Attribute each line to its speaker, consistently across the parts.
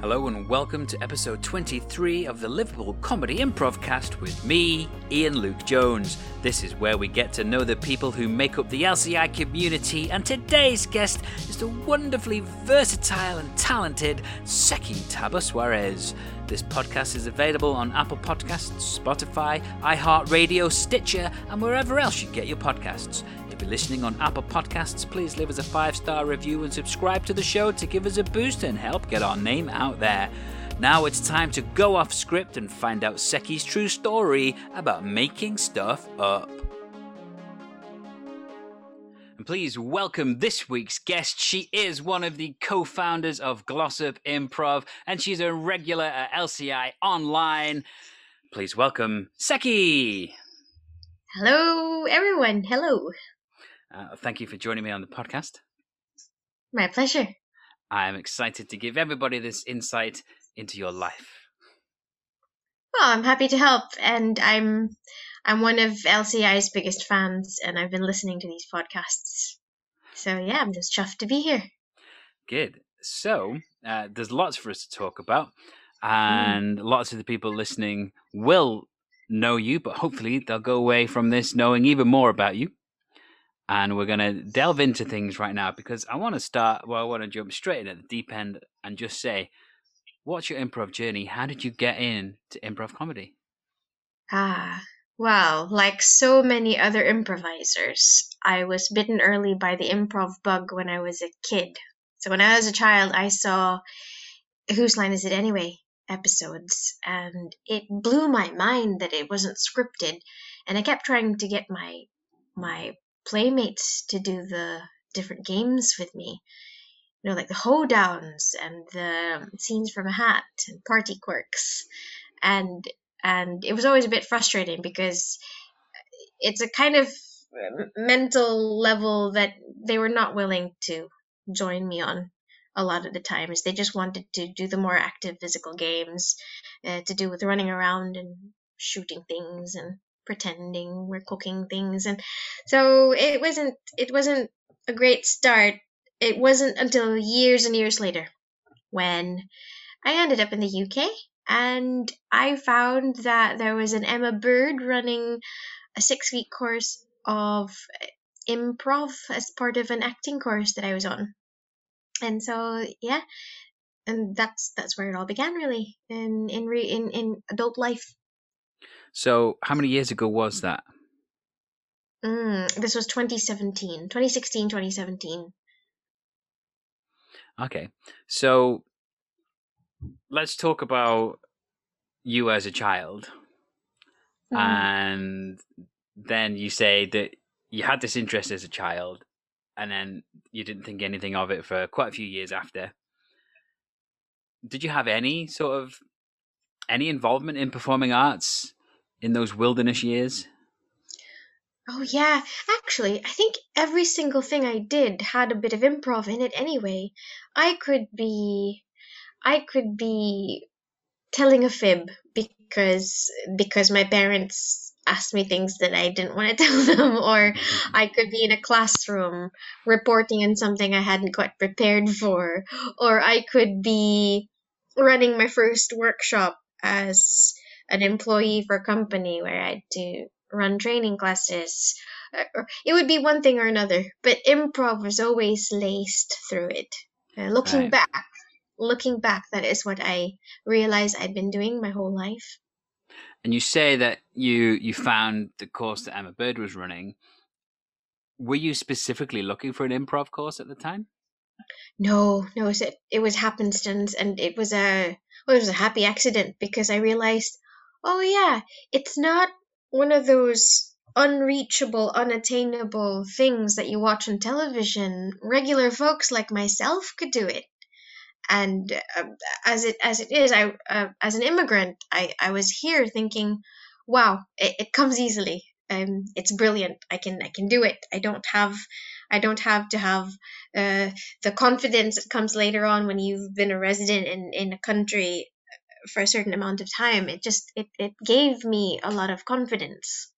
Speaker 1: Hello and welcome to episode 23 of the Liverpool Comedy Improv Cast with me, Ian Luke Jones. This is where we get to know the people who make up the LCI community, and today's guest is the wonderfully versatile and talented Seki Taba Suarez. This podcast is available on Apple Podcasts, Spotify, iHeartRadio, Stitcher, and wherever else you get your podcasts. If you're listening on Apple Podcasts, please leave us a five star review and subscribe to the show to give us a boost and help get our name out there. Now it's time to go off script and find out Seki's true story about making stuff up. And please welcome this week's guest. She is one of the co founders of Glossop Improv, and she's a regular at LCI Online. Please welcome Seki.
Speaker 2: Hello, everyone. Hello.
Speaker 1: Uh, thank you for joining me on the podcast.
Speaker 2: My pleasure.
Speaker 1: I'm excited to give everybody this insight into your life.
Speaker 2: Well, I'm happy to help, and I'm I'm one of LCI's biggest fans, and I've been listening to these podcasts. So yeah, I'm just chuffed to be here.
Speaker 1: Good. So uh, there's lots for us to talk about, and mm. lots of the people listening will know you, but hopefully they'll go away from this knowing even more about you and we're going to delve into things right now because I want to start. Well, I want to jump straight in at the deep end and just say, what's your improv journey? How did you get in to improv comedy?
Speaker 2: Ah, well, like so many other improvisers, I was bitten early by the improv bug when I was a kid. So when I was a child, I saw Whose Line Is It Anyway episodes, and it blew my mind that it wasn't scripted. And I kept trying to get my my playmates to do the different games with me. You know, like the hoedowns and the scenes from a hat and party quirks. And and it was always a bit frustrating because it's a kind of mental level that they were not willing to join me on a lot of the times. They just wanted to do the more active physical games, uh, to do with running around and shooting things and pretending we're cooking things. And so it wasn't it wasn't a great start. It wasn't until years and years later when i ended up in the uk and i found that there was an emma bird running a six week course of improv as part of an acting course that i was on. And so yeah and that's that's where it all began really in in re, in in adult life
Speaker 1: so, how many years ago was that?
Speaker 2: Mm, this was 2017, 2016, 2017.
Speaker 1: Okay. So, let's talk about you as a child. Mm. And then you say that you had this interest as a child, and then you didn't think anything of it for quite a few years after. Did you have any sort of any involvement in performing arts in those wilderness years?
Speaker 2: Oh, yeah. Actually, I think every single thing I did had a bit of improv in it anyway. I could be. I could be telling a fib because because my parents asked me things that I didn't want to tell them, or I could be in a classroom reporting on something I hadn't quite prepared for, or I could be running my first workshop as an employee for a company where I had to run training classes. Uh, it would be one thing or another, but improv was always laced through it. Uh, looking right. back, looking back, that is what I realized I'd been doing my whole life.
Speaker 1: And you say that you you found the course that Emma Bird was running. Were you specifically looking for an improv course at the time?
Speaker 2: No, no, it, it was happenstance, and it was a well, it was a happy accident because I realized Oh yeah, it's not one of those unreachable, unattainable things that you watch on television. Regular folks like myself could do it. And uh, as it as it is, I uh, as an immigrant, I I was here thinking, wow, it, it comes easily. Um, it's brilliant. I can I can do it. I don't have I don't have to have uh, the confidence that comes later on when you've been a resident in, in a country for a certain amount of time it just it, it gave me a lot of confidence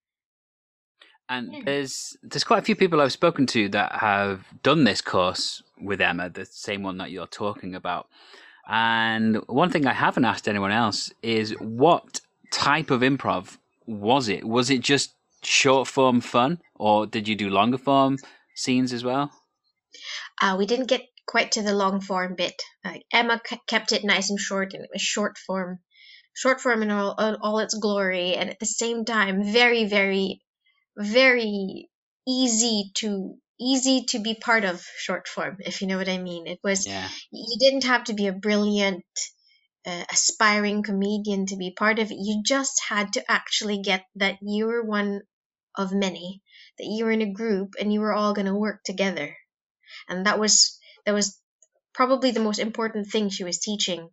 Speaker 1: and yeah. there's there's quite a few people I've spoken to that have done this course with Emma, the same one that you're talking about. And one thing I haven't asked anyone else is what type of improv was it? Was it just short form fun, or did you do longer form scenes as well?
Speaker 2: Uh, we didn't get quite to the long form bit. Uh, Emma kept it nice and short, and it was short form, short form in all, all its glory, and at the same time, very, very, very easy to easy to be part of short form, if you know what I mean. It was
Speaker 1: Yeah.
Speaker 2: you didn't have to be a brilliant uh, aspiring comedian to be part of it. You just had to actually get that you were one of many, that you were in a group and you were all going to work together. And that was that was probably the most important thing she was teaching.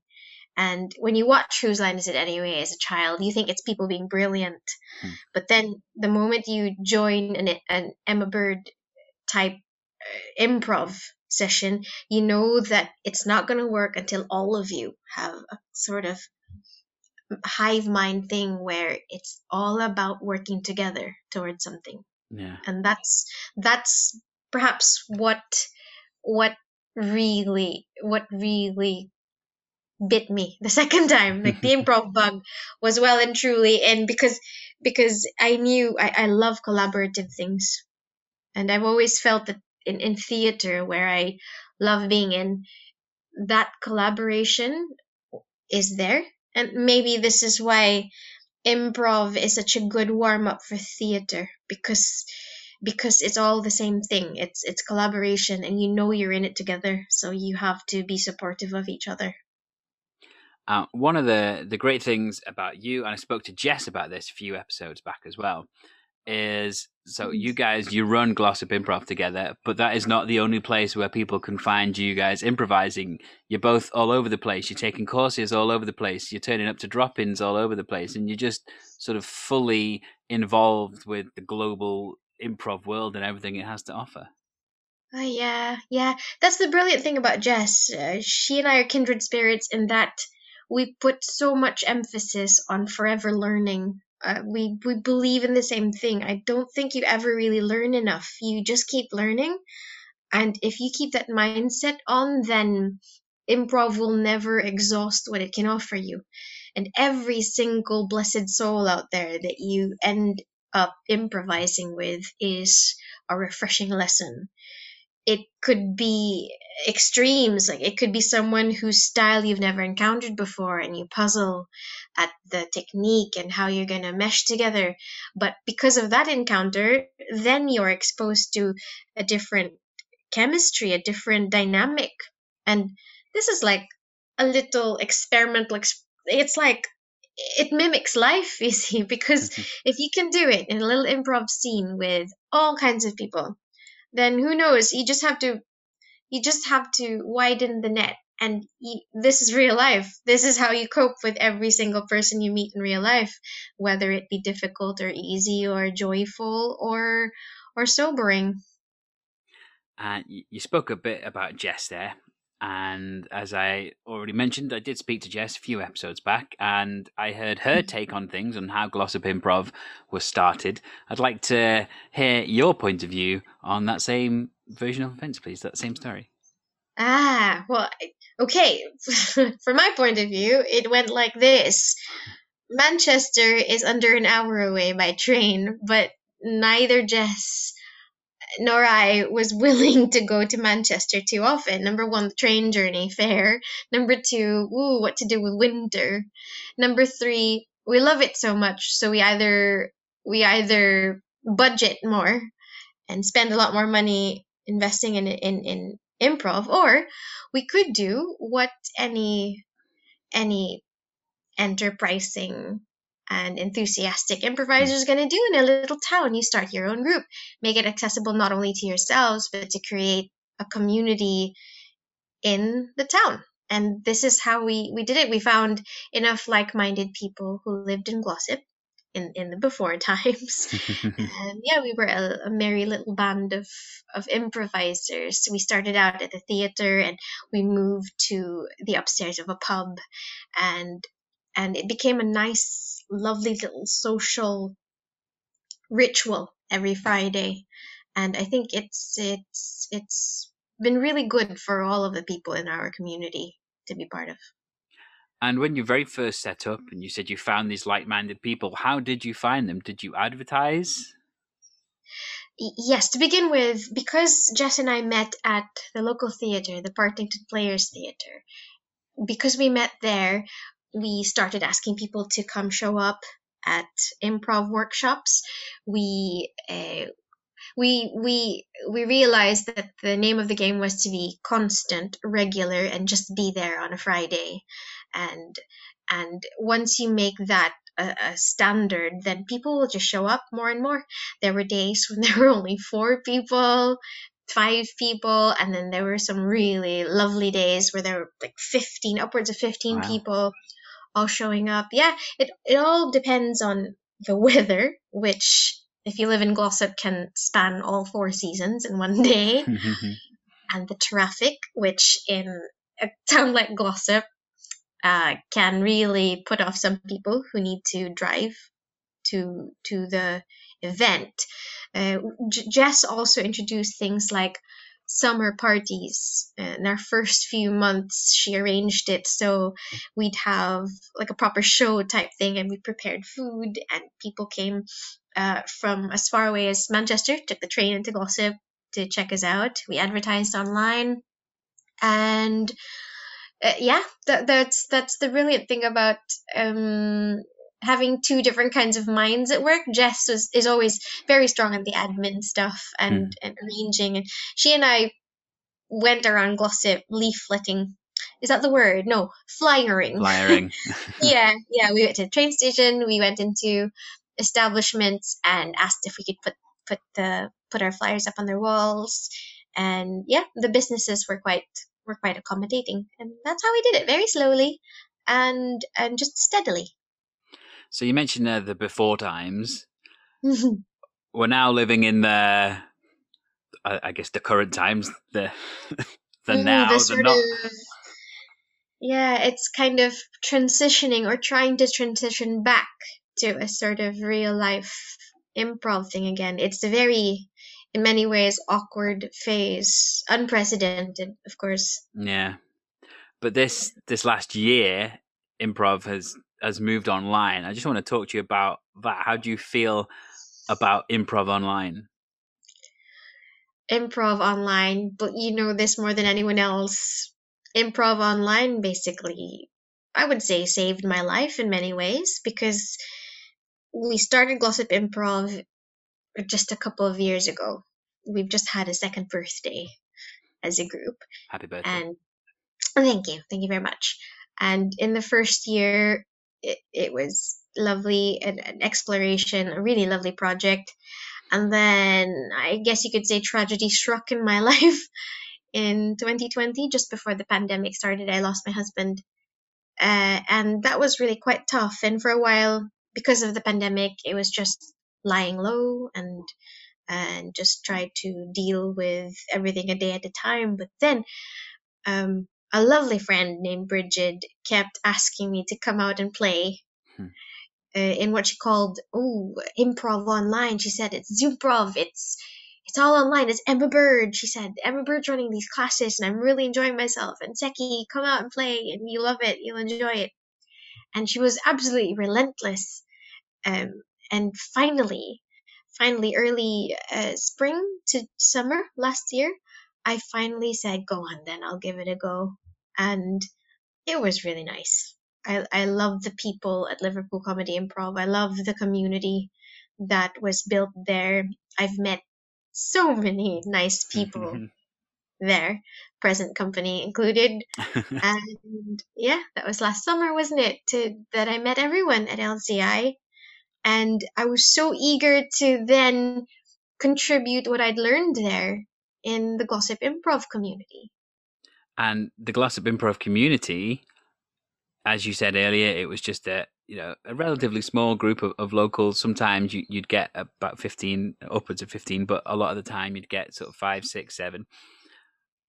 Speaker 2: And when you watch Whose Line Is It Anyway as a child, you think it's people being brilliant.
Speaker 1: Hmm.
Speaker 2: But then the moment you join an, an Emma Bird type uh, improv session, you know that it's not going to work until all of you have a sort of hive mind thing where it's all about working together towards something
Speaker 1: Yeah.
Speaker 2: and that's that's perhaps what what really what really bit me the second time. Like the improv bug was well and truly in because because i knew i, I love collaborative things. And i've always felt that in, in theater where i love being in that collaboration is there. And maybe this is why improv is such a good warm up for theater because because it's all the same thing it's it's collaboration and you know you're in it together so you have to be supportive of each other
Speaker 1: Uh, one of the the great things about you, and I spoke to Jess about this a few episodes back as well, is so you guys you run Glossop Improv together, but that is not the only place where people can find you guys improvising. You're both all over the place. You're taking courses all over the place. You're turning up to drop-ins all over the place, and you're just sort of fully involved with the global improv world and everything it has to offer.
Speaker 2: oh yeah yeah. That's the brilliant thing about jess. Uh, she and i are kindred spirits in that we put so much emphasis on forever learning. Uh, we we believe in the same thing. I don't think you ever really learn enough. You just keep learning. And if you keep that mindset on then improv will never exhaust what it can offer you. And every single blessed soul out there that you end up improvising with is a refreshing lesson. It could be extremes like it could be someone whose style you've never encountered before and you puzzle at the technique and how you're going to mesh together but because of that encounter then you're exposed to a different chemistry a different dynamic. And this is like a little experimental ex- it's like it mimics life you see because mm-hmm. if you can do it in a little improv scene with all kinds of people then who knows you just have to you just have to widen the net and you, this is real life. This is how you cope with every single person you meet in real life whether it be difficult or easy or joyful or or sobering.
Speaker 1: And you, you spoke a bit about Jess there. And as I already mentioned, I did speak to Jess a few episodes back, and I heard her take on things on how Glossop Improv was started. I'd like to hear your point of view on that same version of events, please, that same story.
Speaker 2: Ah, well, okay. From my point of view, it went like this Manchester is under an hour away by train, but neither Jess nor I was willing to go to Manchester too often. Number one, the train journey fare. Number two, ooh, what to do with winter. Number three, we love it so much, so we either we either budget more and spend a lot more money investing in in in improv, or we could do what any any enterprising and enthusiastic hmm. improviser is going to do in a little town. You start your own group, make it accessible not only to yourselves, but to create a community in the town. And this is how we, we did it. We found enough like minded people who lived in Glossop in, in the before times. and yeah, we were a, a merry little band of, of improvisers. We started out at the theater and we moved to the upstairs of a pub and and it became a nice, lovely little social ritual every Friday. And I think it's it's it's been really good for all of the people in our community to be part of.
Speaker 1: And when you very first set up and you said you found these like minded people, how did you find them? Did you advertise?
Speaker 2: Yes, to begin with, because Jess and I met at the local theatre, the Partington Players Theatre, because we met there, we started asking people to come show up at improv workshops. We uh, we we we realized that the name of the game was to be constant, regular, and just be there on a Friday. And and once you make that a, a, standard, then people will just show up more and more. There were days when there were only four people, five people, and then there were some really lovely days where there were like 15, upwards of 15 wow. people all showing up. Yeah, it, it all depends on the weather, which if you live in Glossop can span all four seasons in one day, and the traffic, which in a town like Glossop uh, can really put off some people who need to drive to to the event. Uh, J- Jess also introduced things like summer parties. In our first few months, she arranged it so we'd have like a proper show type thing, and we prepared food, and people came uh, from as far away as Manchester, took the train into Glossop to check us out. We advertised online, and uh, yeah, that, that's that's the brilliant thing about um, having two different kinds of minds at work. Jess was, is always very strong on the admin stuff and, mm. and arranging, and she and I went around Glossop leafleting. Is that the word? No, flyering.
Speaker 1: Flyering.
Speaker 2: yeah, yeah. We went to the train station. We went into establishments and asked if we could put put the put our flyers up on their walls. And yeah, the businesses were quite were quite accommodating, and that's how we did it, very slowly, and and just steadily.
Speaker 1: So you mentioned uh, the before times. We're now living in the, I, I guess, the current times. The the mm, now, the, the not. Of,
Speaker 2: yeah, it's kind of transitioning or trying to transition back to a sort of real life improv thing again. It's a very in many ways awkward phase, unprecedented, of course.
Speaker 1: Yeah, but this this last year, improv has has moved online. I just want to talk to you about that. How do you feel about improv online?
Speaker 2: Improv online, but you know this more than anyone else. Improv online basically, I would say, saved my life in many ways because we started Glossop Improv just a couple of years ago. We've just had a second birthday as a group.
Speaker 1: Happy birthday.
Speaker 2: And thank you. Thank you very much. And in the first year, it, it was lovely, an, an exploration, a really lovely project. And then I guess you could say tragedy struck in my life in 2020, just before the pandemic started. I lost my husband. Uh, and that was really quite tough. And for a while, because of the pandemic, it was just lying low and and just try to deal with everything a day at a time. But then um, a lovely friend named Bridget kept asking me to come out and play hmm. uh, in what she called oh improv online. She said it's Zoomprov. It's it's all online. It's Emma Bird. She said Emma Bird's running these classes, and I'm really enjoying myself. And Seki, come out and play, and you love it. You'll enjoy it. And she was absolutely relentless. Um, and finally, finally, early uh, spring to summer last year, I finally said, "Go on, then I'll give it a go," and it was really nice. I I love the people at Liverpool Comedy Improv. I love the community that was built there. I've met so many nice people there, present company included. and yeah, that was last summer, wasn't it? To that I met everyone at LCI and I was so eager to then contribute what I'd learned there in the Glossop Improv community.
Speaker 1: And the Glossop Improv community, as you said earlier, it was just a you know a relatively small group of, of locals. Sometimes you, would get about fifteen, upwards of fifteen, but a lot of the time you'd get sort of five, six, seven.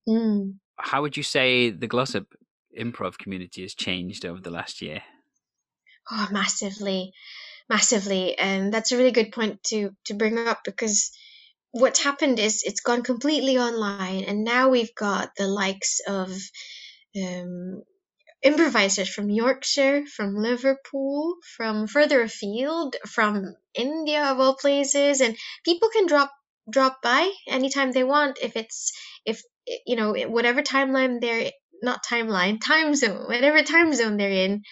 Speaker 2: Mm.
Speaker 1: How would you say the Glossop Improv community has changed over the last year?
Speaker 2: Oh, massively massively and that's a really good point to to bring up because what's happened is it's gone completely online and now we've got the likes of um, improvisers from Yorkshire, from Liverpool, from further afield, from India of all places, and people can drop drop by anytime they want if it's if you know whatever timeline they're not timeline time zone whatever time zone they're in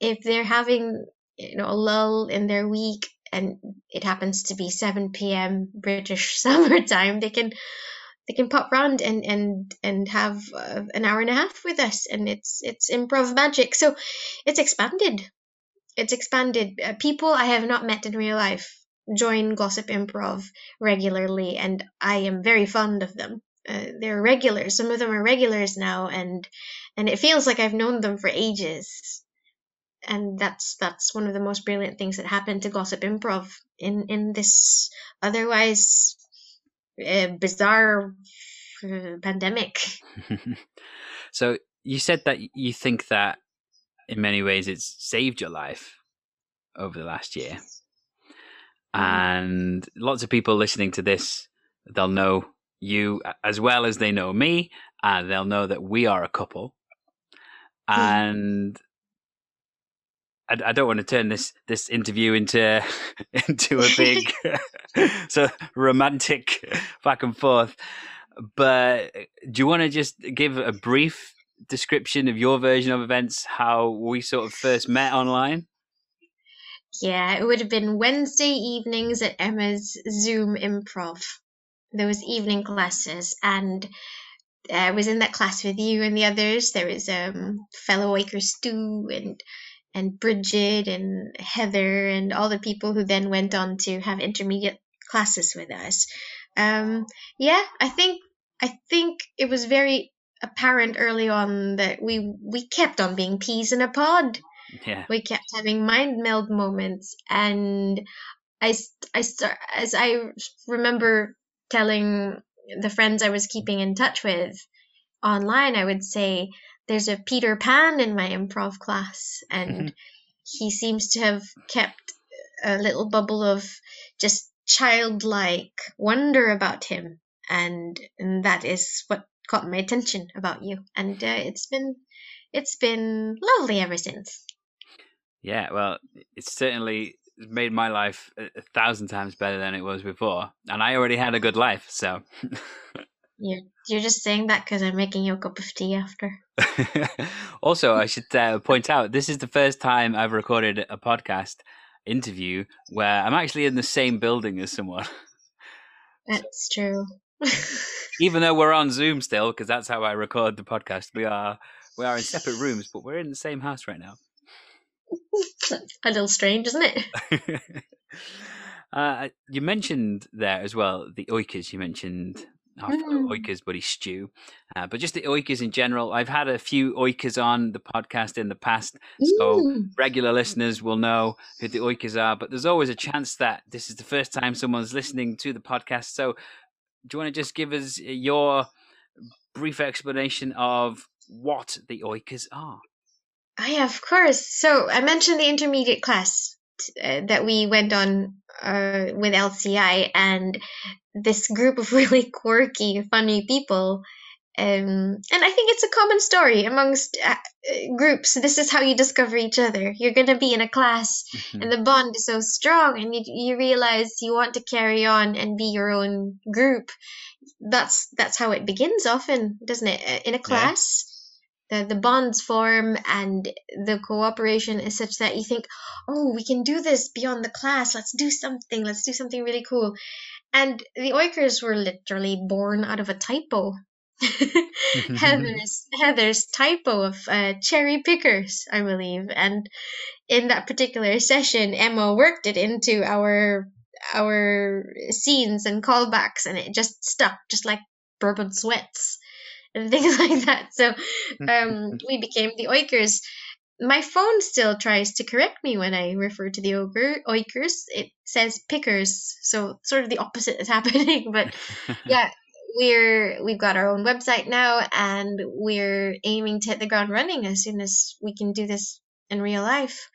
Speaker 2: if they're having you know a lull in their week and it happens to be 7 p.m. British summertime, they can they can pop round and and and have uh, an hour and a half with us, and it's it's improv magic. So it's expanded. It's expanded. Uh, people I have not met in real life join Glossop Improv regularly, and I am very fond of them. Uh, they're regulars. Some of them are regulars now, and and it feels like I've known them for ages and that's that's one of the most brilliant things that happened to Glossop Improv in in this otherwise uh, bizarre uh, pandemic
Speaker 1: so you said that you think that in many ways it's saved your life over the last year mm-hmm. and lots of people listening to this they'll know you as well as they know me and they'll know that we are a couple mm-hmm. and I, I, don't want to turn this this interview into into a big so romantic back and forth. But do you want to just give a brief description of your version of events, how we sort of first met online?
Speaker 2: Yeah, it would have been Wednesday evenings at Emma's Zoom improv. There was evening classes, and I was in that class with you and the others. There was um fellow Oiker Stu and and Bridget and Heather and all the people who then went on to have intermediate classes with us. Um, yeah, I think I think it was very apparent early on that we we kept on being peas in a pod.
Speaker 1: Yeah.
Speaker 2: We kept having mind meld moments, and I I start as I remember telling the friends I was keeping in touch with online, I would say there's a Peter Pan in my improv class, and mm-hmm. he seems to have kept a little bubble of just childlike wonder about him, and, and that is what caught my attention about you, and uh, it's been it's been lovely ever since.
Speaker 1: Yeah, well, it's certainly made my life a, a thousand times better than it was before, and I already had a good life, so.
Speaker 2: You're, you're just saying that because I'm making you a cup of tea after.
Speaker 1: also, I should uh, point out this is the first time I've recorded a podcast interview where I'm actually in the same building as someone.
Speaker 2: That's true.
Speaker 1: Even though we're on Zoom still, because that's how I record the podcast, we are we are in separate rooms, but we're in the same house right now.
Speaker 2: a little strange, isn't it?
Speaker 1: uh, you mentioned there as well the oikers. You mentioned our mm. Oikers buddy Stu, uh, but just the Oikers in general. I've had a few Oikers on the podcast in the past, so mm. regular listeners will know who the Oikers are. But there's always a chance that this is the first time someone's listening to the podcast. So, do you want to just give us your brief explanation of what the Oikers are?
Speaker 2: I, of course. So I mentioned the intermediate class uh, that we went on uh, with LCI, and this group of really quirky, funny people. Um, and I think it's a common story amongst uh, groups. This is how you discover each other. You're going to be in a class, mm-hmm. and the bond is so strong, and you, you realize you want to carry on and be your own group. That's that's how it begins often, doesn't it? Uh, in a class. Yeah the, the bonds form and the cooperation is such that you think, oh, we can do this beyond the class. Let's do something. Let's do something really cool. And the Oikers were literally born out of a typo. Heather's Heather's typo of uh, cherry pickers, I believe, and in that particular session, Emma worked it into our our scenes and callbacks, and it just stuck, just like bourbon sweats and things like that. So um, we became the Oikers. My phone still tries to correct me when I refer to the ogre, Oikers. It says pickers, so sort of the opposite is happening. But yeah, we're we've got our own website now, and we're aiming to hit the ground running as soon as we can do this in real life.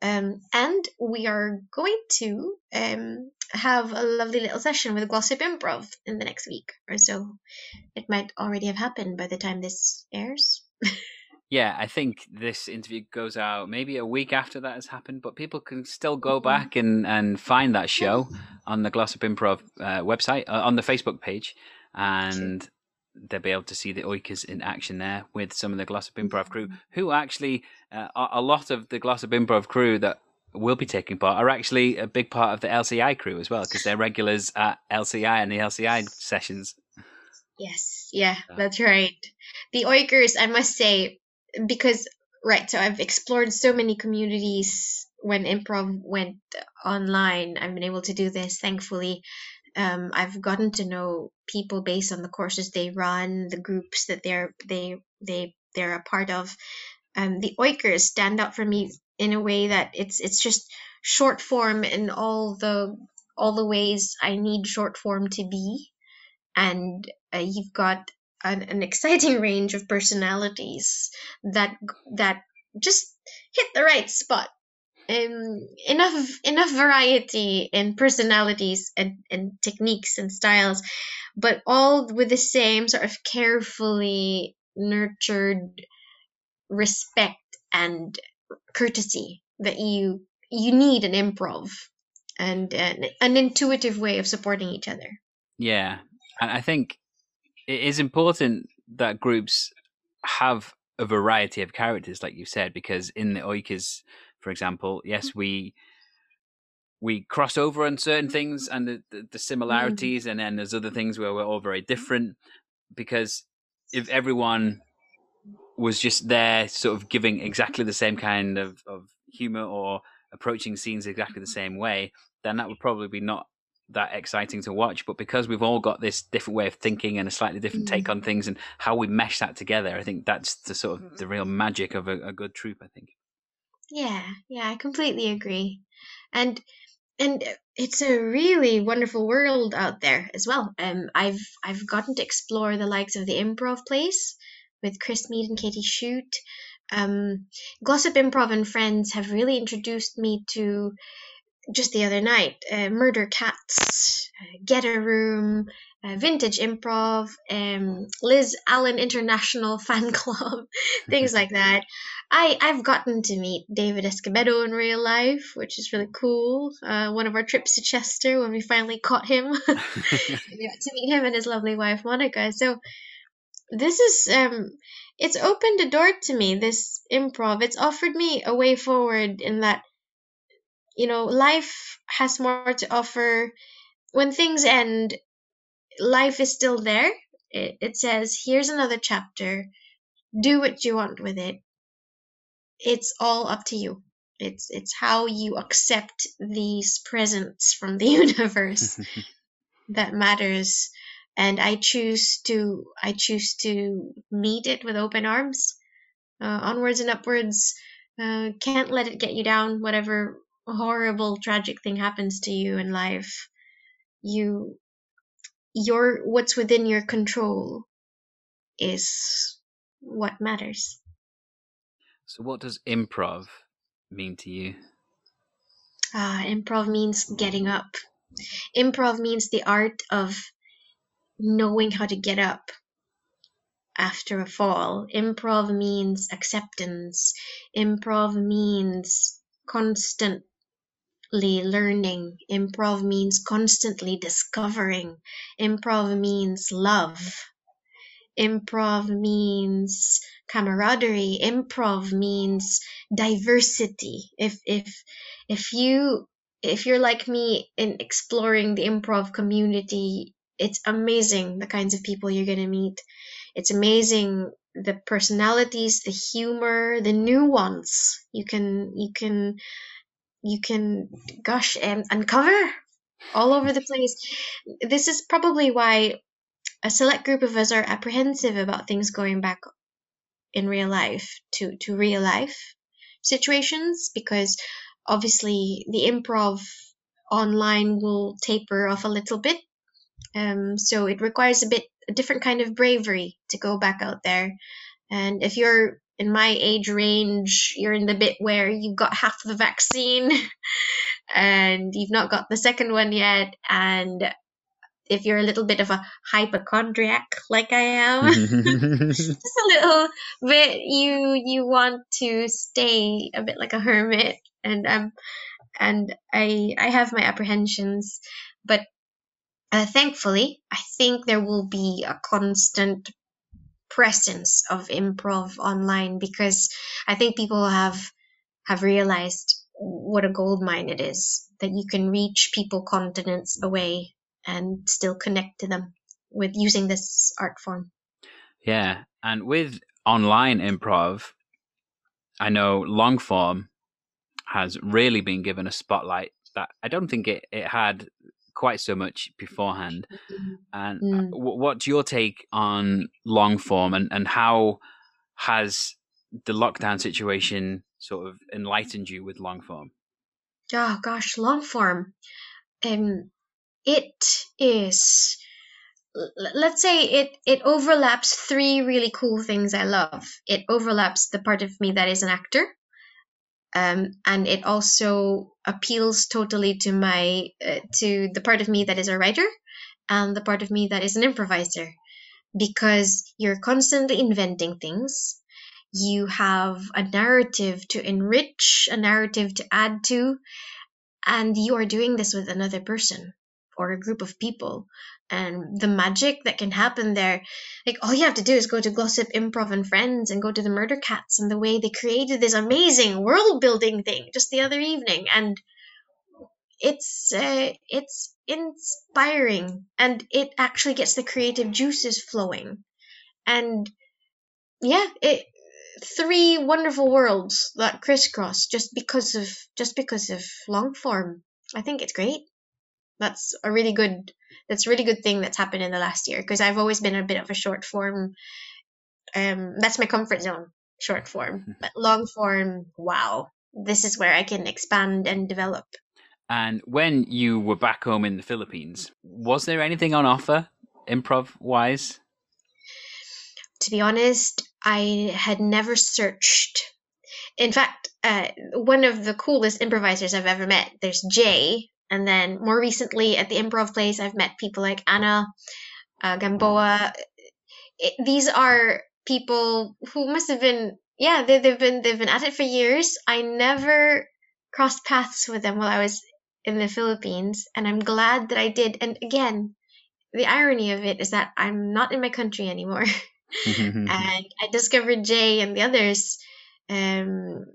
Speaker 2: Um, and we are going to um, have a lovely little session with Glossop Improv in the next week or so. It might already have happened by the time this airs.
Speaker 1: Yeah, I think this interview goes out maybe a week after that has happened, but people can still go back and, and find that show on the Glossop Improv uh, website, uh, on the Facebook page, and they'll be able to see the Oikers in action there with some of the Glossop Improv crew, who actually, uh, a lot of the Glossop Improv crew that will be taking part are actually a big part of the LCI crew as well, because they're regulars at LCI and the LCI sessions.
Speaker 2: Yes, yeah, that's right. The Oikers, I must say, because right, so I've explored so many communities when improv went online. I've been able to do this, thankfully. Um, I've gotten to know people based on the courses they run, the groups that they're they they they're a part of. Um, the Oikers stand out for me in a way that it's it's just short form in all the all the ways I need short form to be, and uh, you've got an, an exciting range of personalities that that just hit the right spot um, enough enough variety in personalities and, and techniques and styles, but all with the same sort of carefully nurtured respect and courtesy that you you need an improv and an, an intuitive way of supporting each other.
Speaker 1: Yeah, I think it is important that groups have a variety of characters, like you said, because in the Oikers, for example, yes, mm-hmm. we we cross over on certain things and the, the, the mm-hmm. similarities, mm. and then there's other things where we're all very mm-hmm. different. Because if everyone was just there, sort of giving exactly the same kind of, of humor or approaching scenes exactly the same way, then that would probably be not that exciting to watch. But because we've all got this different way of thinking and a slightly different mm. take on things and how we mesh that together, I think that's the sort of the real magic of a, a good troupe. I think.
Speaker 2: Yeah, yeah, I completely agree, and and it's a really wonderful world out there as well. Um, I've I've gotten to explore the likes of the Improv Place with Chris Mead and Katie Shoot. Um, Glossop Improv and Friends have really introduced me to just the other night, uh, Murder Cats, uh, Get a Room, uh, Vintage Improv, um, Liz Allen International Fan Club, things like that. I, I've gotten to meet David Escobedo in real life, which is really cool. Uh, one of our trips to Chester when we finally caught him. we got to meet him and his lovely wife, Monica. So this is, um, it's opened a door to me, this improv. It's offered me a way forward in that you know, life has more to offer. When things end, life is still there. It, it says, here's another chapter. Do what you want with it. It's all up to you. It's it's how you accept these presents from the universe that matters. And I choose to I choose to meet it with open arms, uh, onwards and upwards. Uh, can't let it get you down. Whatever horrible tragic thing happens to you in life you your what's within your control is what matters.
Speaker 1: So what does improv mean to you?
Speaker 2: Ah improv means getting up. Improv means the art of knowing how to get up after a fall. Improv means acceptance. Improv means constant learning. Improv means constantly discovering. Improv means love. Improv means camaraderie. Improv means diversity. If if if you if you're like me in exploring the improv community, it's amazing the kinds of people you're gonna meet. It's amazing the personalities, the humor, the nuance you can you can you can gosh and uncover all over the place. This is probably why a select group of us are apprehensive about things going back in real life to to real life situations because obviously the improv online will taper off a little bit. Um, so it requires a bit a different kind of bravery to go back out there. And if you're in my age range, you're in the bit where you've got half the vaccine and you've not got the second one yet, and if you're a little bit of a hypochondriac like I am, just a little bit, you you want to stay a bit like a hermit, and um, and I I have my apprehensions, but uh, thankfully, I think there will be a constant presence of improv online because I think people have have realized what a gold mine it is that you can reach people continents away and still connect to them with using this art form.
Speaker 1: Yeah, and with online improv, I know long form has really been given a spotlight that I don't think it, it had quite so much beforehand. And mm. what's your take on long form and, and how has the lockdown situation sort of enlightened you with long form?
Speaker 2: Oh gosh, long form. Um, it is. Let's say it it overlaps three really cool things I love. It overlaps the part of me that is an actor, um, and it also appeals totally to my uh, to the part of me that is a writer and the part of me that is an improviser. Because you're constantly inventing things. You have a narrative to enrich a narrative to add to and you are doing this with another person or a group of people. And the magic that can happen there like all you have to do is go to Glossop Improv and friends and go to the murder cats and the way they created this amazing world building thing just the other evening. And it's uh, it's inspiring and it actually gets the creative juices flowing. And yeah it three wonderful worlds that crisscross just because of just because of long form. I think it's great that's a really good that's a really good thing that's happened in the last year because I've always been a bit of a short form. Um, that's my comfort zone, short form. But long form, wow, this is where I can expand and develop.
Speaker 1: And when you were back home in the Philippines, was there anything on offer, improv wise?
Speaker 2: To be honest, I had never searched. In fact, uh, one of the coolest improvisers I've ever met, there's Jay, and then more recently at the improv place, I've met people like Anna uh, Gamboa. It, these are people who must have been, yeah, they, they've been they've been at it for years. I never crossed paths with them while I was in the Philippines, and I'm glad that I did. And again, the irony of it is that I'm not in my country anymore, and I discovered Jay and the others um,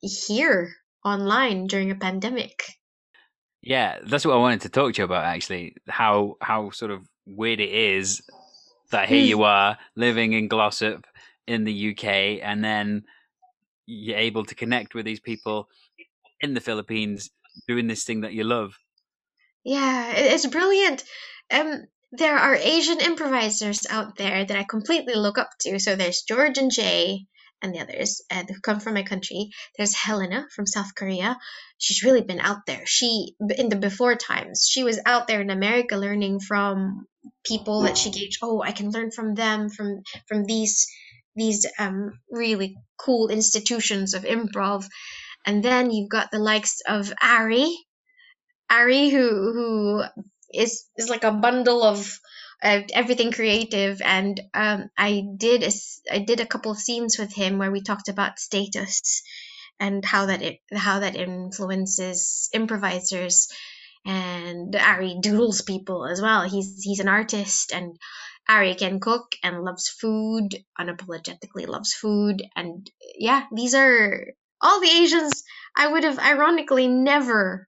Speaker 2: here online during a pandemic.
Speaker 1: Yeah, that's what I wanted to talk to you about actually. How how sort of weird it is that here you are living in Glossop in the UK and then you're able to connect with these people in the Philippines doing this thing that you love.
Speaker 2: Yeah, it's brilliant. Um there are Asian improvisers out there that I completely look up to. So there's George and Jay, and the others uh, who come from my country. There's Helena from South Korea. She's really been out there. She in the before times, she was out there in America learning from people that she gauged. Oh, I can learn from them from from these these um, really cool institutions of improv. And then you've got the likes of Ari, Ari who who is is like a bundle of uh, everything creative and um, i did a, i did a couple of scenes with him where we talked about status and how that it how that influences improvisers and ari doodles people as well. He's he's an artist and ari can cook and loves food unapologetically loves food and yeah these are all the asians i would have ironically never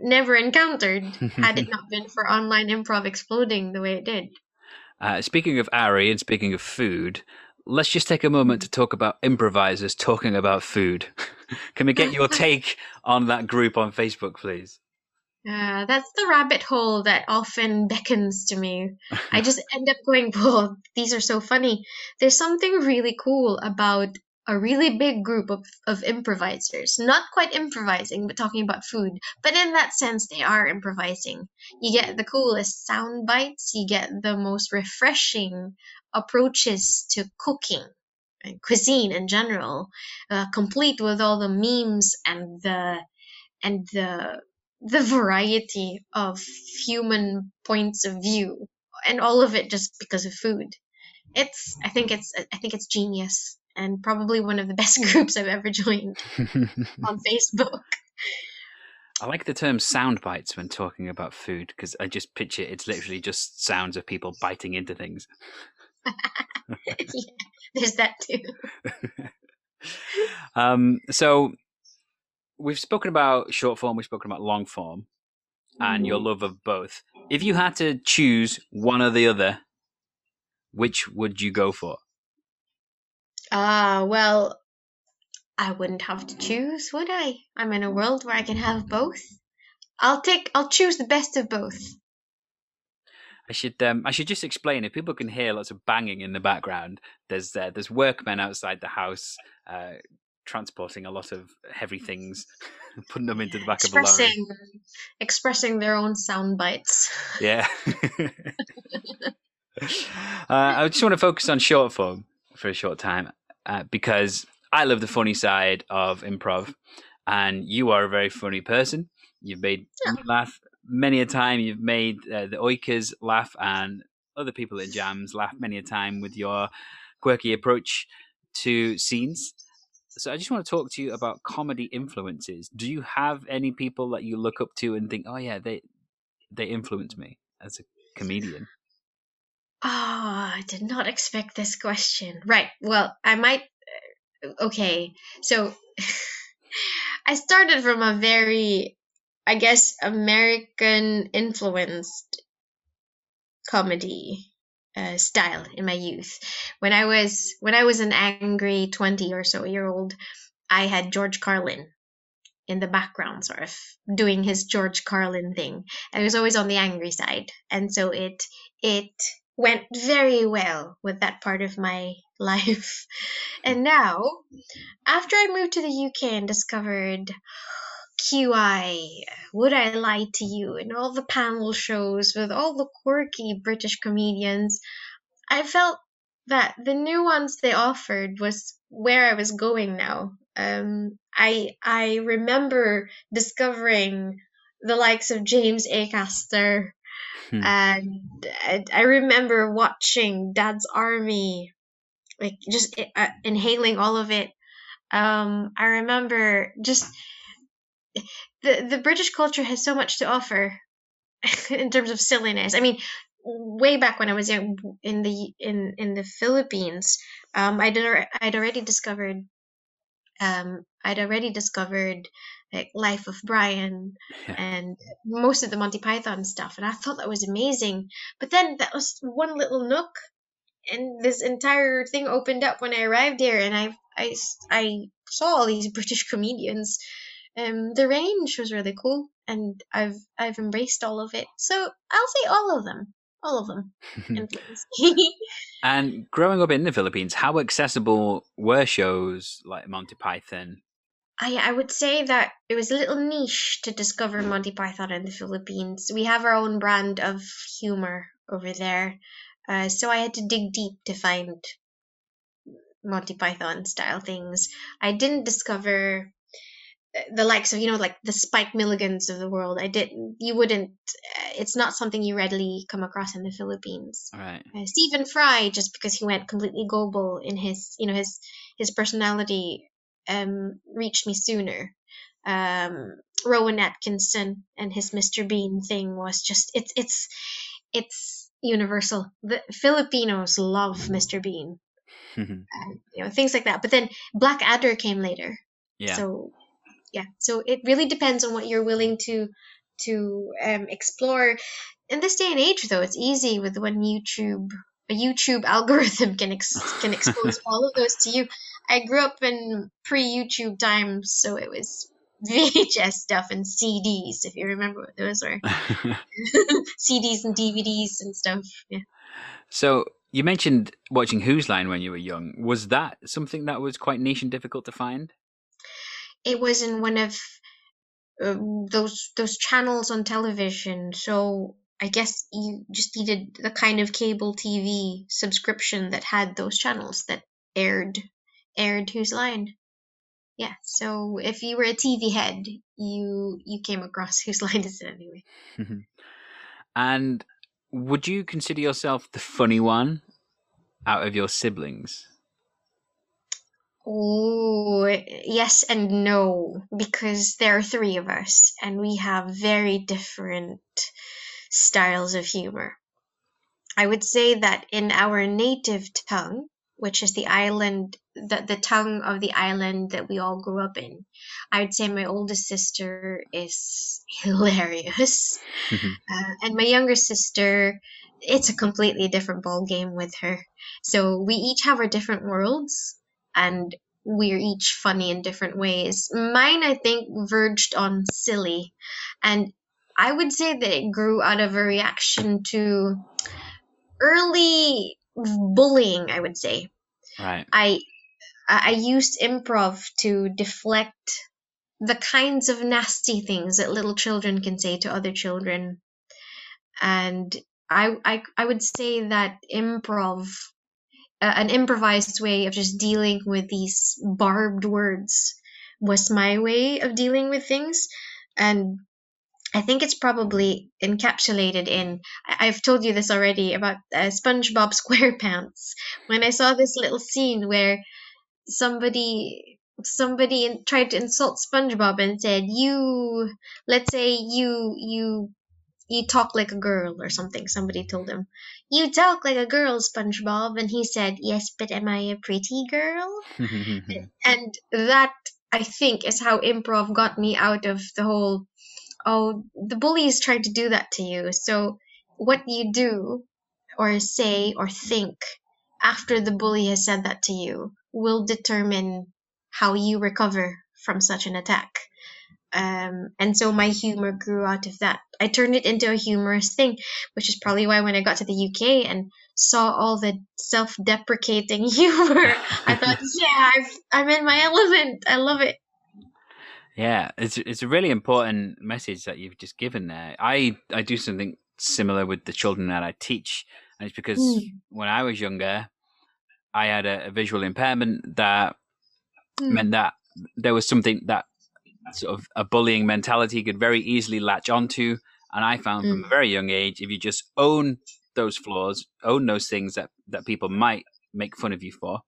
Speaker 2: never encountered had it not been for online improv exploding the way it did.
Speaker 1: Uh, speaking of Ari and speaking of food, let's just take a moment to talk about improvisers talking about food. Can we get your take on that group on Facebook, please?
Speaker 2: Uh, that's the rabbit hole that often beckons to me. I just end up going, "Whoa, these are so funny." There's something really cool about a really big group of, of improvisers. Not quite improvising, but talking about food. But in that sense, they are improvising. You get the coolest sound bites, you get the most refreshing approaches to cooking and cuisine in general, uh, complete with all the memes and the and the the variety of human points of view and all of it just because of food. It's I think it's I think it's genius and probably one of the best groups I've ever joined on Facebook.
Speaker 1: I like the term sound bites when talking about food because I just picture it's literally just sounds of people biting into things.
Speaker 2: yeah, there's that too.
Speaker 1: um, so we've spoken about short form, we've spoken about long form, and your love of both. If you had to choose one or the other, which would you go for?
Speaker 2: Ah, uh, well, I wouldn't have to choose, would I? I'm in a world where I can have both. I'll take I'll choose the best of both.
Speaker 1: I should um, I should just explain if people can hear lots of banging in the background. There's uh, there's workmen outside the house uh, transporting a lot of heavy things, putting them into the back of the lorry.
Speaker 2: Expressing their own sound bites.
Speaker 1: Yeah. uh, I just want to focus on short form for a short time uh, because I love the funny side of improv, and you are a very funny person. You've made yeah. me laugh many a time. You've made uh, the Oikers laugh and other people at jams laugh many a time with your quirky approach to scenes. So I just want to talk to you about comedy influences. Do you have any people that you look up to and think, "Oh yeah, they they influence me as a comedian"?
Speaker 2: Ah, oh, I did not expect this question. Right. Well, I might okay, so I started from a very, I guess, American influenced comedy uh, style in my youth. When I was when I was an angry twenty or so year old, I had George Carlin in the background, sort of doing his George Carlin thing. I was always on the angry side, and so it it went very well with that part of my life. And now, after I moved to the UK and discovered QI, Would I Lie to You, and all the panel shows with all the quirky British comedians, I felt that the nuance they offered was where I was going now. Um, I I remember discovering the likes of James Acaster Hmm. And I remember watching Dad's Army, like just uh, inhaling all of it. Um, I remember just the the British culture has so much to offer in terms of silliness. I mean, way back when I was young in the in in the Philippines, um, I'd I'd already discovered um, I'd already discovered like Life of Brian yeah. and most of the Monty Python stuff, and I thought that was amazing. But then that was one little nook, and this entire thing opened up when I arrived here, and I I I saw all these British comedians. Um, the range was really cool, and I've I've embraced all of it. So I'll say all of them all of them.
Speaker 1: and growing up in the Philippines, how accessible were shows like Monty Python?
Speaker 2: I, I would say that it was a little niche to discover Monty Python in the Philippines. We have our own brand of humor over there. Uh, so I had to dig deep to find Monty Python style things. I didn't discover the likes of you know like the Spike Milligans of the world. I didn't. You wouldn't. Uh, it's not something you readily come across in the Philippines.
Speaker 1: Right.
Speaker 2: Uh, Stephen Fry, just because he went completely global in his you know his his personality, um, reached me sooner. Um, Rowan Atkinson and his Mr. Bean thing was just it's it's it's universal. The Filipinos love Mr. Bean. uh, you know things like that. But then Blackadder came later.
Speaker 1: Yeah.
Speaker 2: So yeah so it really depends on what you're willing to to um, explore in this day and age though it's easy with one youtube a youtube algorithm can ex- can expose all of those to you i grew up in pre-youtube times so it was VHS stuff and CDs, if you remember what those were. CDs and DVDs and stuff. Yeah.
Speaker 1: So you mentioned watching Whose Line when you were young. Was that something that was quite niche and difficult to find?
Speaker 2: it was in one of um, those those channels on television. So I guess you just needed the kind of cable TV subscription that had those channels that aired aired Whose Line. yeah. So if you were a TV head, you you came across whose line is it anyway?
Speaker 1: and would you consider yourself the funny one out of your siblings?
Speaker 2: Oh, yes and no, because there are three of us and we have very different styles of humor. I would say that in our native tongue, which is the island, the, the tongue of the island that we all grew up in, I would say my oldest sister is hilarious. uh, and my younger sister, it's a completely different ball game with her. So we each have our different worlds and we're each funny in different ways. Mine, I think, verged on silly. And I would say that it grew out of a reaction to early bullying, I would say.
Speaker 1: Right.
Speaker 2: I I used improv to deflect the kinds of nasty things that little children can say to other children. And I I, I would say that improv uh, an improvised way of just dealing with these barbed words was my way of dealing with things and I think it's probably encapsulated in. I've told you this already about uh, SpongeBob SquarePants. When I saw this little scene where somebody somebody tried to insult SpongeBob and said, "You, let's say you you you talk like a girl or something." Somebody told him, "You talk like a girl, SpongeBob," and he said, "Yes, but am I a pretty girl?" and that I think is how improv got me out of the whole oh, the bully is trying to do that to you. So what you do or say or think after the bully has said that to you will determine how you recover from such an attack. Um, and so my humor grew out of that. I turned it into a humorous thing, which is probably why when I got to the UK and saw all the self-deprecating humor, I thought, yeah, I've, I'm in my element. I love it.
Speaker 1: Yeah, it's it's a really important message that you've just given there. I I do something similar with the children that I teach, and it's because mm. when I was younger, I had a, a visual impairment that mm. meant that there was something that sort of a bullying mentality could very easily latch onto. And I found mm. from a hmm. very young age, if you just own those flaws, own those things that that people might make fun of you for,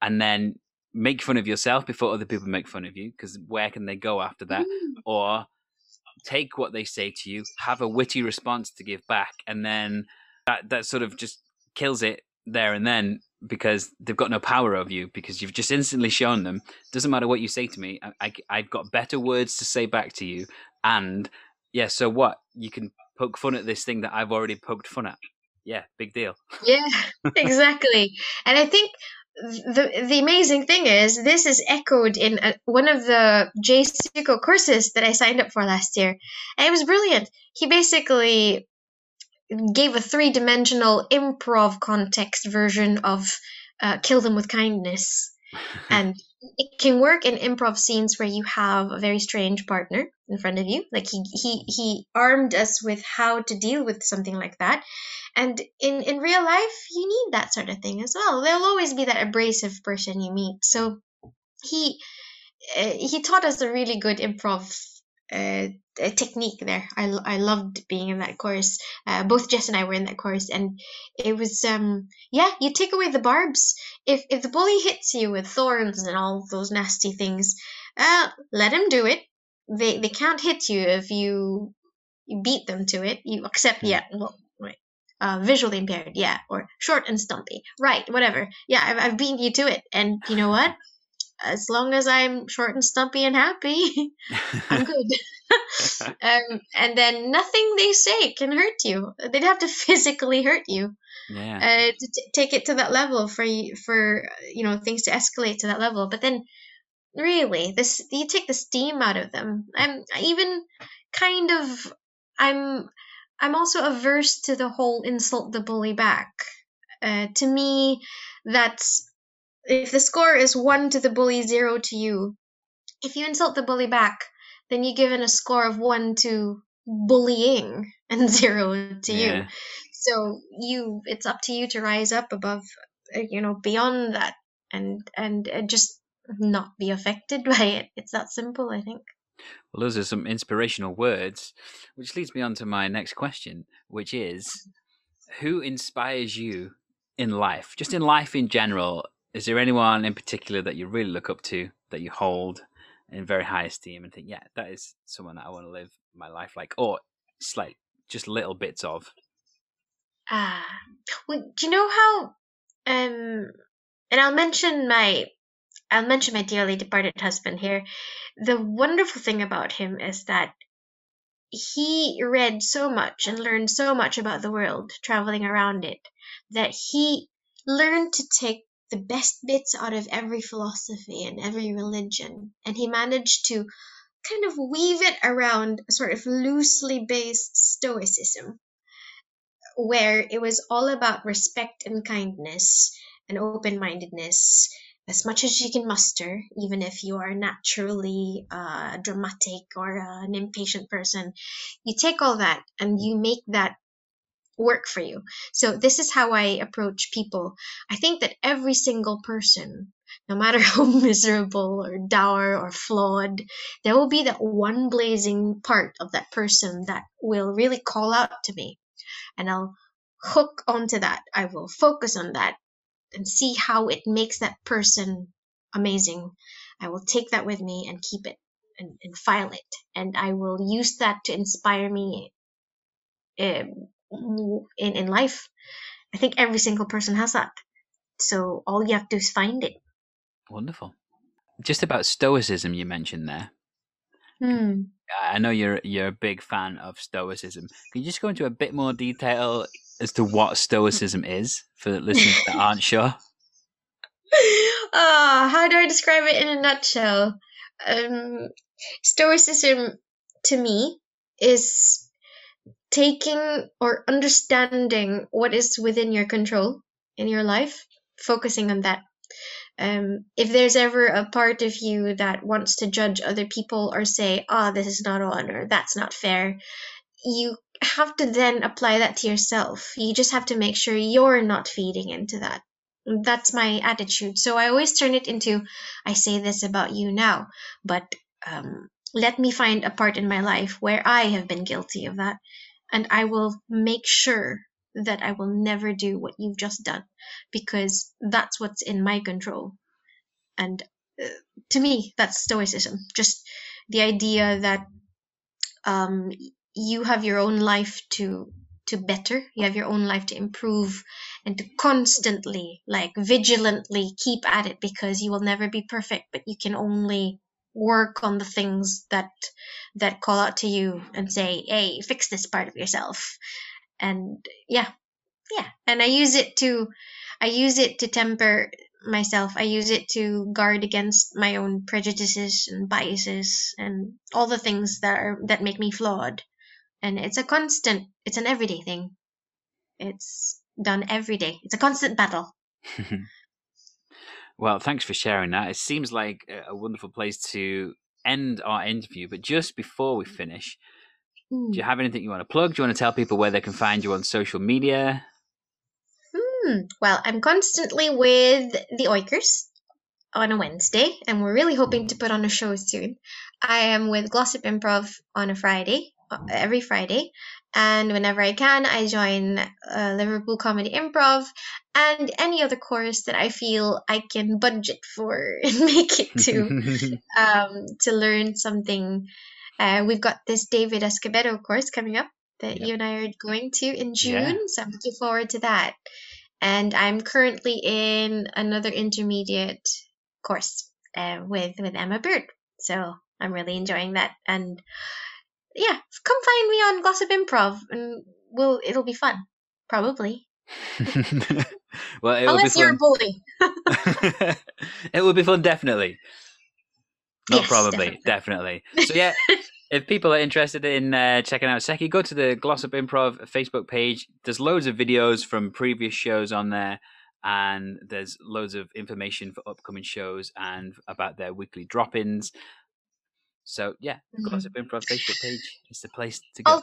Speaker 1: and then make fun of yourself before other people make fun of you because where can they go after that? Mm. or take what they say to you have a witty response to give back and then that that sort of just kills it there and then because they've got no power over you because you've just instantly shown them doesn't matter what you say to me I, I, have got better words to say back to you and yeah so what? You can poke fun at this thing that i've already poked fun at. Yeah big deal.
Speaker 2: Yeah exactly. And i think the the amazing thing is this is echoed in a, one of the Jay Sukow courses that I signed up for last year, and it was brilliant. He basically gave a three dimensional improv context version of uh, "Kill Them with Kindness," and it can work in improv scenes where you have a very strange partner in front of you. Like he he he armed us with how to deal with something like that, and in in real life you need that sort of thing as well. There'll always be that abrasive person you meet. So he uh, he taught us a really good improv uh, technique there I, I loved being in that course uh, both jess and i were in that course and it was um yeah you take away the barbs if if the bully hits you with thorns and all those nasty things uh let him do it they they can't hit you if you you beat them to it you accept yeah well uh, visually impaired, yeah, or short and stumpy, right, whatever. Yeah, I've, I've beaten you to it. And you know what? As long as I'm short and stumpy and happy, I'm good. um, and then nothing they say can hurt you. They'd have to physically hurt you.
Speaker 1: Yeah.
Speaker 2: Uh, to t- take it to that level for for you know things to escalate to that level. But then, really, this you take the steam out of them. I'm even kind of I'm I'm also averse to the whole insult the bully back. Uh, to me, that's if the score is one to the bully, zero to you. If you insult the bully back, then you're given a score of one to bullying and zero to yeah. you. So you, it's up to you to rise up above, uh, you know, beyond that, and and, and just not be affected by it. It's that simple, I think.
Speaker 1: Well, those are some inspirational words, which leads me on to my next question, which is who inspires you in life? Just in life in general, is there anyone in particular that you really look up to, that you hold in very high esteem and think, yeah, that is someone that I want to live my life like, or slight, just little bits of?
Speaker 2: Ah, well, do you know how? Um, and I'll mention my, I'll mention my dearly departed husband here. The wonderful thing about him is that he read so much and learned so much about the world traveling around it that he learned to take the best bits out of every philosophy and every religion and he managed to kind of weave it around a sort of loosely based stoicism where it was all about respect and kindness and open mindedness as much as you can muster, even if you are naturally uh, dramatic or uh, an impatient person. You take all that and you make that work for you. So, this is how I approach people. I think that every single person, no matter how miserable or dour or flawed, there will be that one blazing part of that person that will really call out to me. And I'll hook onto that. I will focus on that and see how it makes that person amazing. I will take that with me and keep it and, and file it. And I will use that to inspire me um, in, in life. I think every single person has that. So all you have to do is find it.
Speaker 1: Wonderful. Just about stoicism you mentioned there.
Speaker 2: Hmm.
Speaker 1: I know you're you're a big fan of stoicism. Can you just go into a bit more detail as to what stoicism is for listeners that aren't sure?
Speaker 2: Ah, how do I describe it in a nutshell? Um, stoicism to me is taking or understanding what is within your control in your life, focusing on that. Um, if there's ever a part of you that wants to judge other people or say, oh, this is not on or that's not fair, you have to then apply that to yourself. You just have to make sure you're not feeding into that. That's my attitude. So I always turn it into, I say this about you now, but um, let me find a part in my life where I have been guilty of that. And I will make sure that I will never do what you've just done because that's what's in my control. And uh, to me, that's stoicism. Just the idea that um, you have your own life to to better you have your own life to improve and to constantly like vigilantly keep at it because you will never be perfect but you can only work on the things that that call out to you and say hey fix this part of yourself. And yeah yeah. And i use it to i use it to temper myself. I use it to guard against my own prejudices and biases and all the things that are that make me flawed. And it's a constant it's an everyday thing. It's done every day. It's a constant battle
Speaker 1: well thanks for sharing that it seems like a wonderful place to end our interview but just before we finish mm. do you have anything you want to plug do you want to tell people where they can find you on social media
Speaker 2: Hmm. Well, I'm constantly with the Oikers on a Wednesday, and we're really hoping to put on a show soon. I am with Glossop Improv on a Friday, every Friday. And whenever I can, I join uh, Liverpool Comedy Improv and any other course that I feel I can budget for and make it to um, to learn something. Uh, we've got this David Escobedo course coming up that yep. you and I are going to in June, yeah. so I'm looking forward to that. And I'm currently in another intermediate course uh, with with Emma Bird, so I'm really enjoying that. And yeah, come find me on Glossop Improv, and we'll it'll be fun, probably.
Speaker 1: well,
Speaker 2: unless you're a bully,
Speaker 1: it will be fun, definitely. Not yes, probably, definitely. definitely. So yeah, if people are interested in uh, checking out Seki, go to the Glossop Improv Facebook page. There's loads of videos from previous shows on there, and there's loads of information for upcoming shows and about their weekly drop-ins. So yeah, mm-hmm. Glossop Improv Facebook page is the place to go.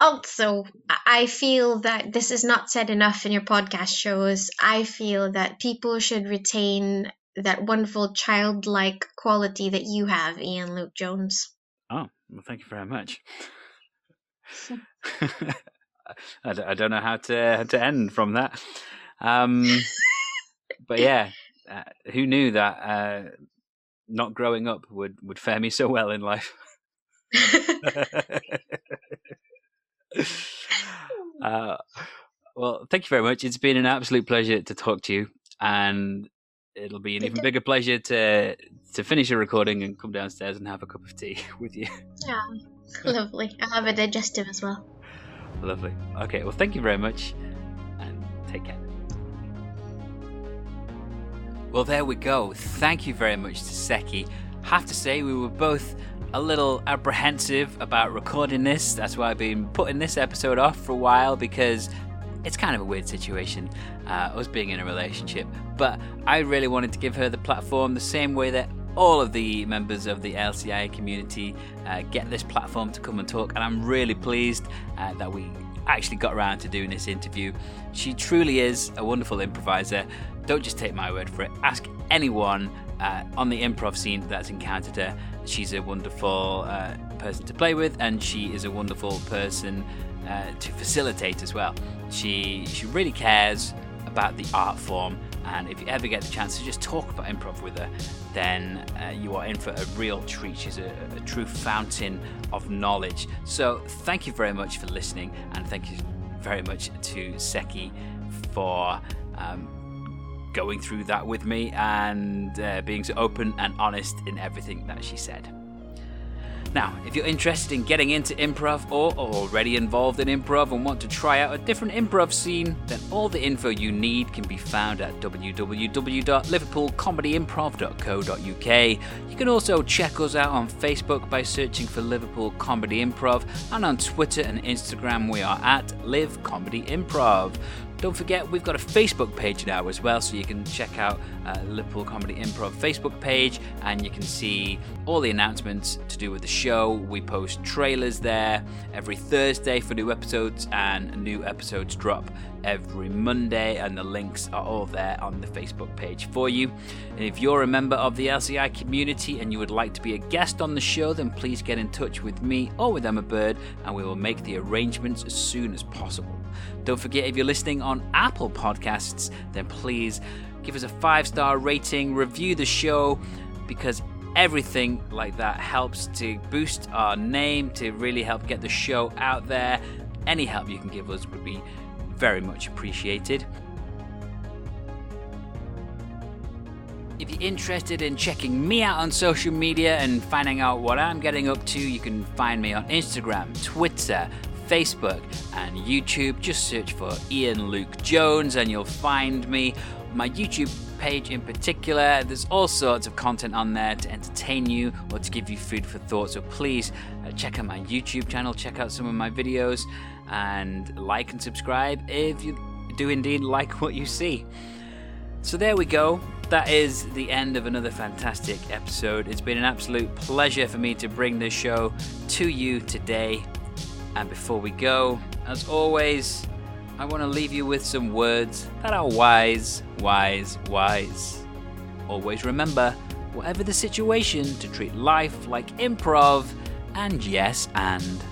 Speaker 2: Also, I feel that this is not said enough in your podcast shows. I feel that people should retain that wonderful childlike quality that you have, Ian Luke Jones.
Speaker 1: Oh, well, thank you very much. I don't know how to how to end from that. Um, but yeah, uh, who knew that uh, not growing up would would fare me so well in life? uh, well, thank you very much. It's been an absolute pleasure to talk to you, and it'll be an even bigger pleasure to to finish a recording and come downstairs and have a cup of tea with you.
Speaker 2: Yeah, lovely. I'll have a digestive as well.
Speaker 1: Lovely. Okay, well, thank you very much, and take care. Well, there we go. Thank you very much to Seki. Have to say, we were both a little apprehensive about recording this. That's why I've been putting this episode off for a while because it's kind of a weird situation, uh, us being in a relationship. But I really wanted to give her the platform the same way that all of the members of the LCI community uh, get this platform to come and talk. And I'm really pleased uh, that we actually got around to doing this interview. She truly is a wonderful improviser. Don't just take my word for it. Ask anyone uh, on the improv scene that's encountered her. She's a wonderful uh, person to play with, and she is a wonderful person uh, to facilitate as well. She she really cares about the art form, and if you ever get the chance to just talk about improv with her, then uh, you are in for a real treat. She's a, a, true fountain of knowledge. So thank you very much for listening, and thank you very much to Seki for. Um, going through that with me and uh, being so open and honest in everything that she said. Now, if you're interested in getting into improv or already involved in improv and want to try out a different improv scene, then all the info you need can be found at www.liverpoolcomedyimprov.co.uk. You can also check us out on Facebook by searching for Liverpool Comedy Improv, and on Twitter and Instagram we are at Live Comedy Improv. Don't forget, we've got a Facebook page now as well, so you can check out uh, Liverpool Comedy Improv Facebook page and you can see all the announcements to do with the show. We post trailers there every Thursday for new episodes, and new episodes drop every Monday, and the links are all there on the Facebook page for you. And if you're a member of the LCI community and you would like to be a guest on the show, then please get in touch with me or with Emma Bird, and we will make the arrangements as soon as possible. Don't forget, if you're listening on Apple Podcasts, then please give us a five star rating, review the show, because everything like that helps to boost our name, to really help get the show out there. Any help you can give us would be very much appreciated. If you're interested in checking me out on social media and finding out what I'm getting up to, you can find me on Instagram, Twitter, Facebook and YouTube. Just search for Ian Luke Jones and you'll find me. My YouTube page in particular, there's all sorts of content on there to entertain you or to give you food for thought. So please uh, check out my YouTube channel, check out some of my videos, and like and subscribe if you do indeed like what you see. So there we go. That is the end of another fantastic episode. It's been an absolute pleasure for me to bring this show to you today. And before we go, as always, I want to leave you with some words that are wise, wise, wise. Always remember, whatever the situation, to treat life like improv and yes and.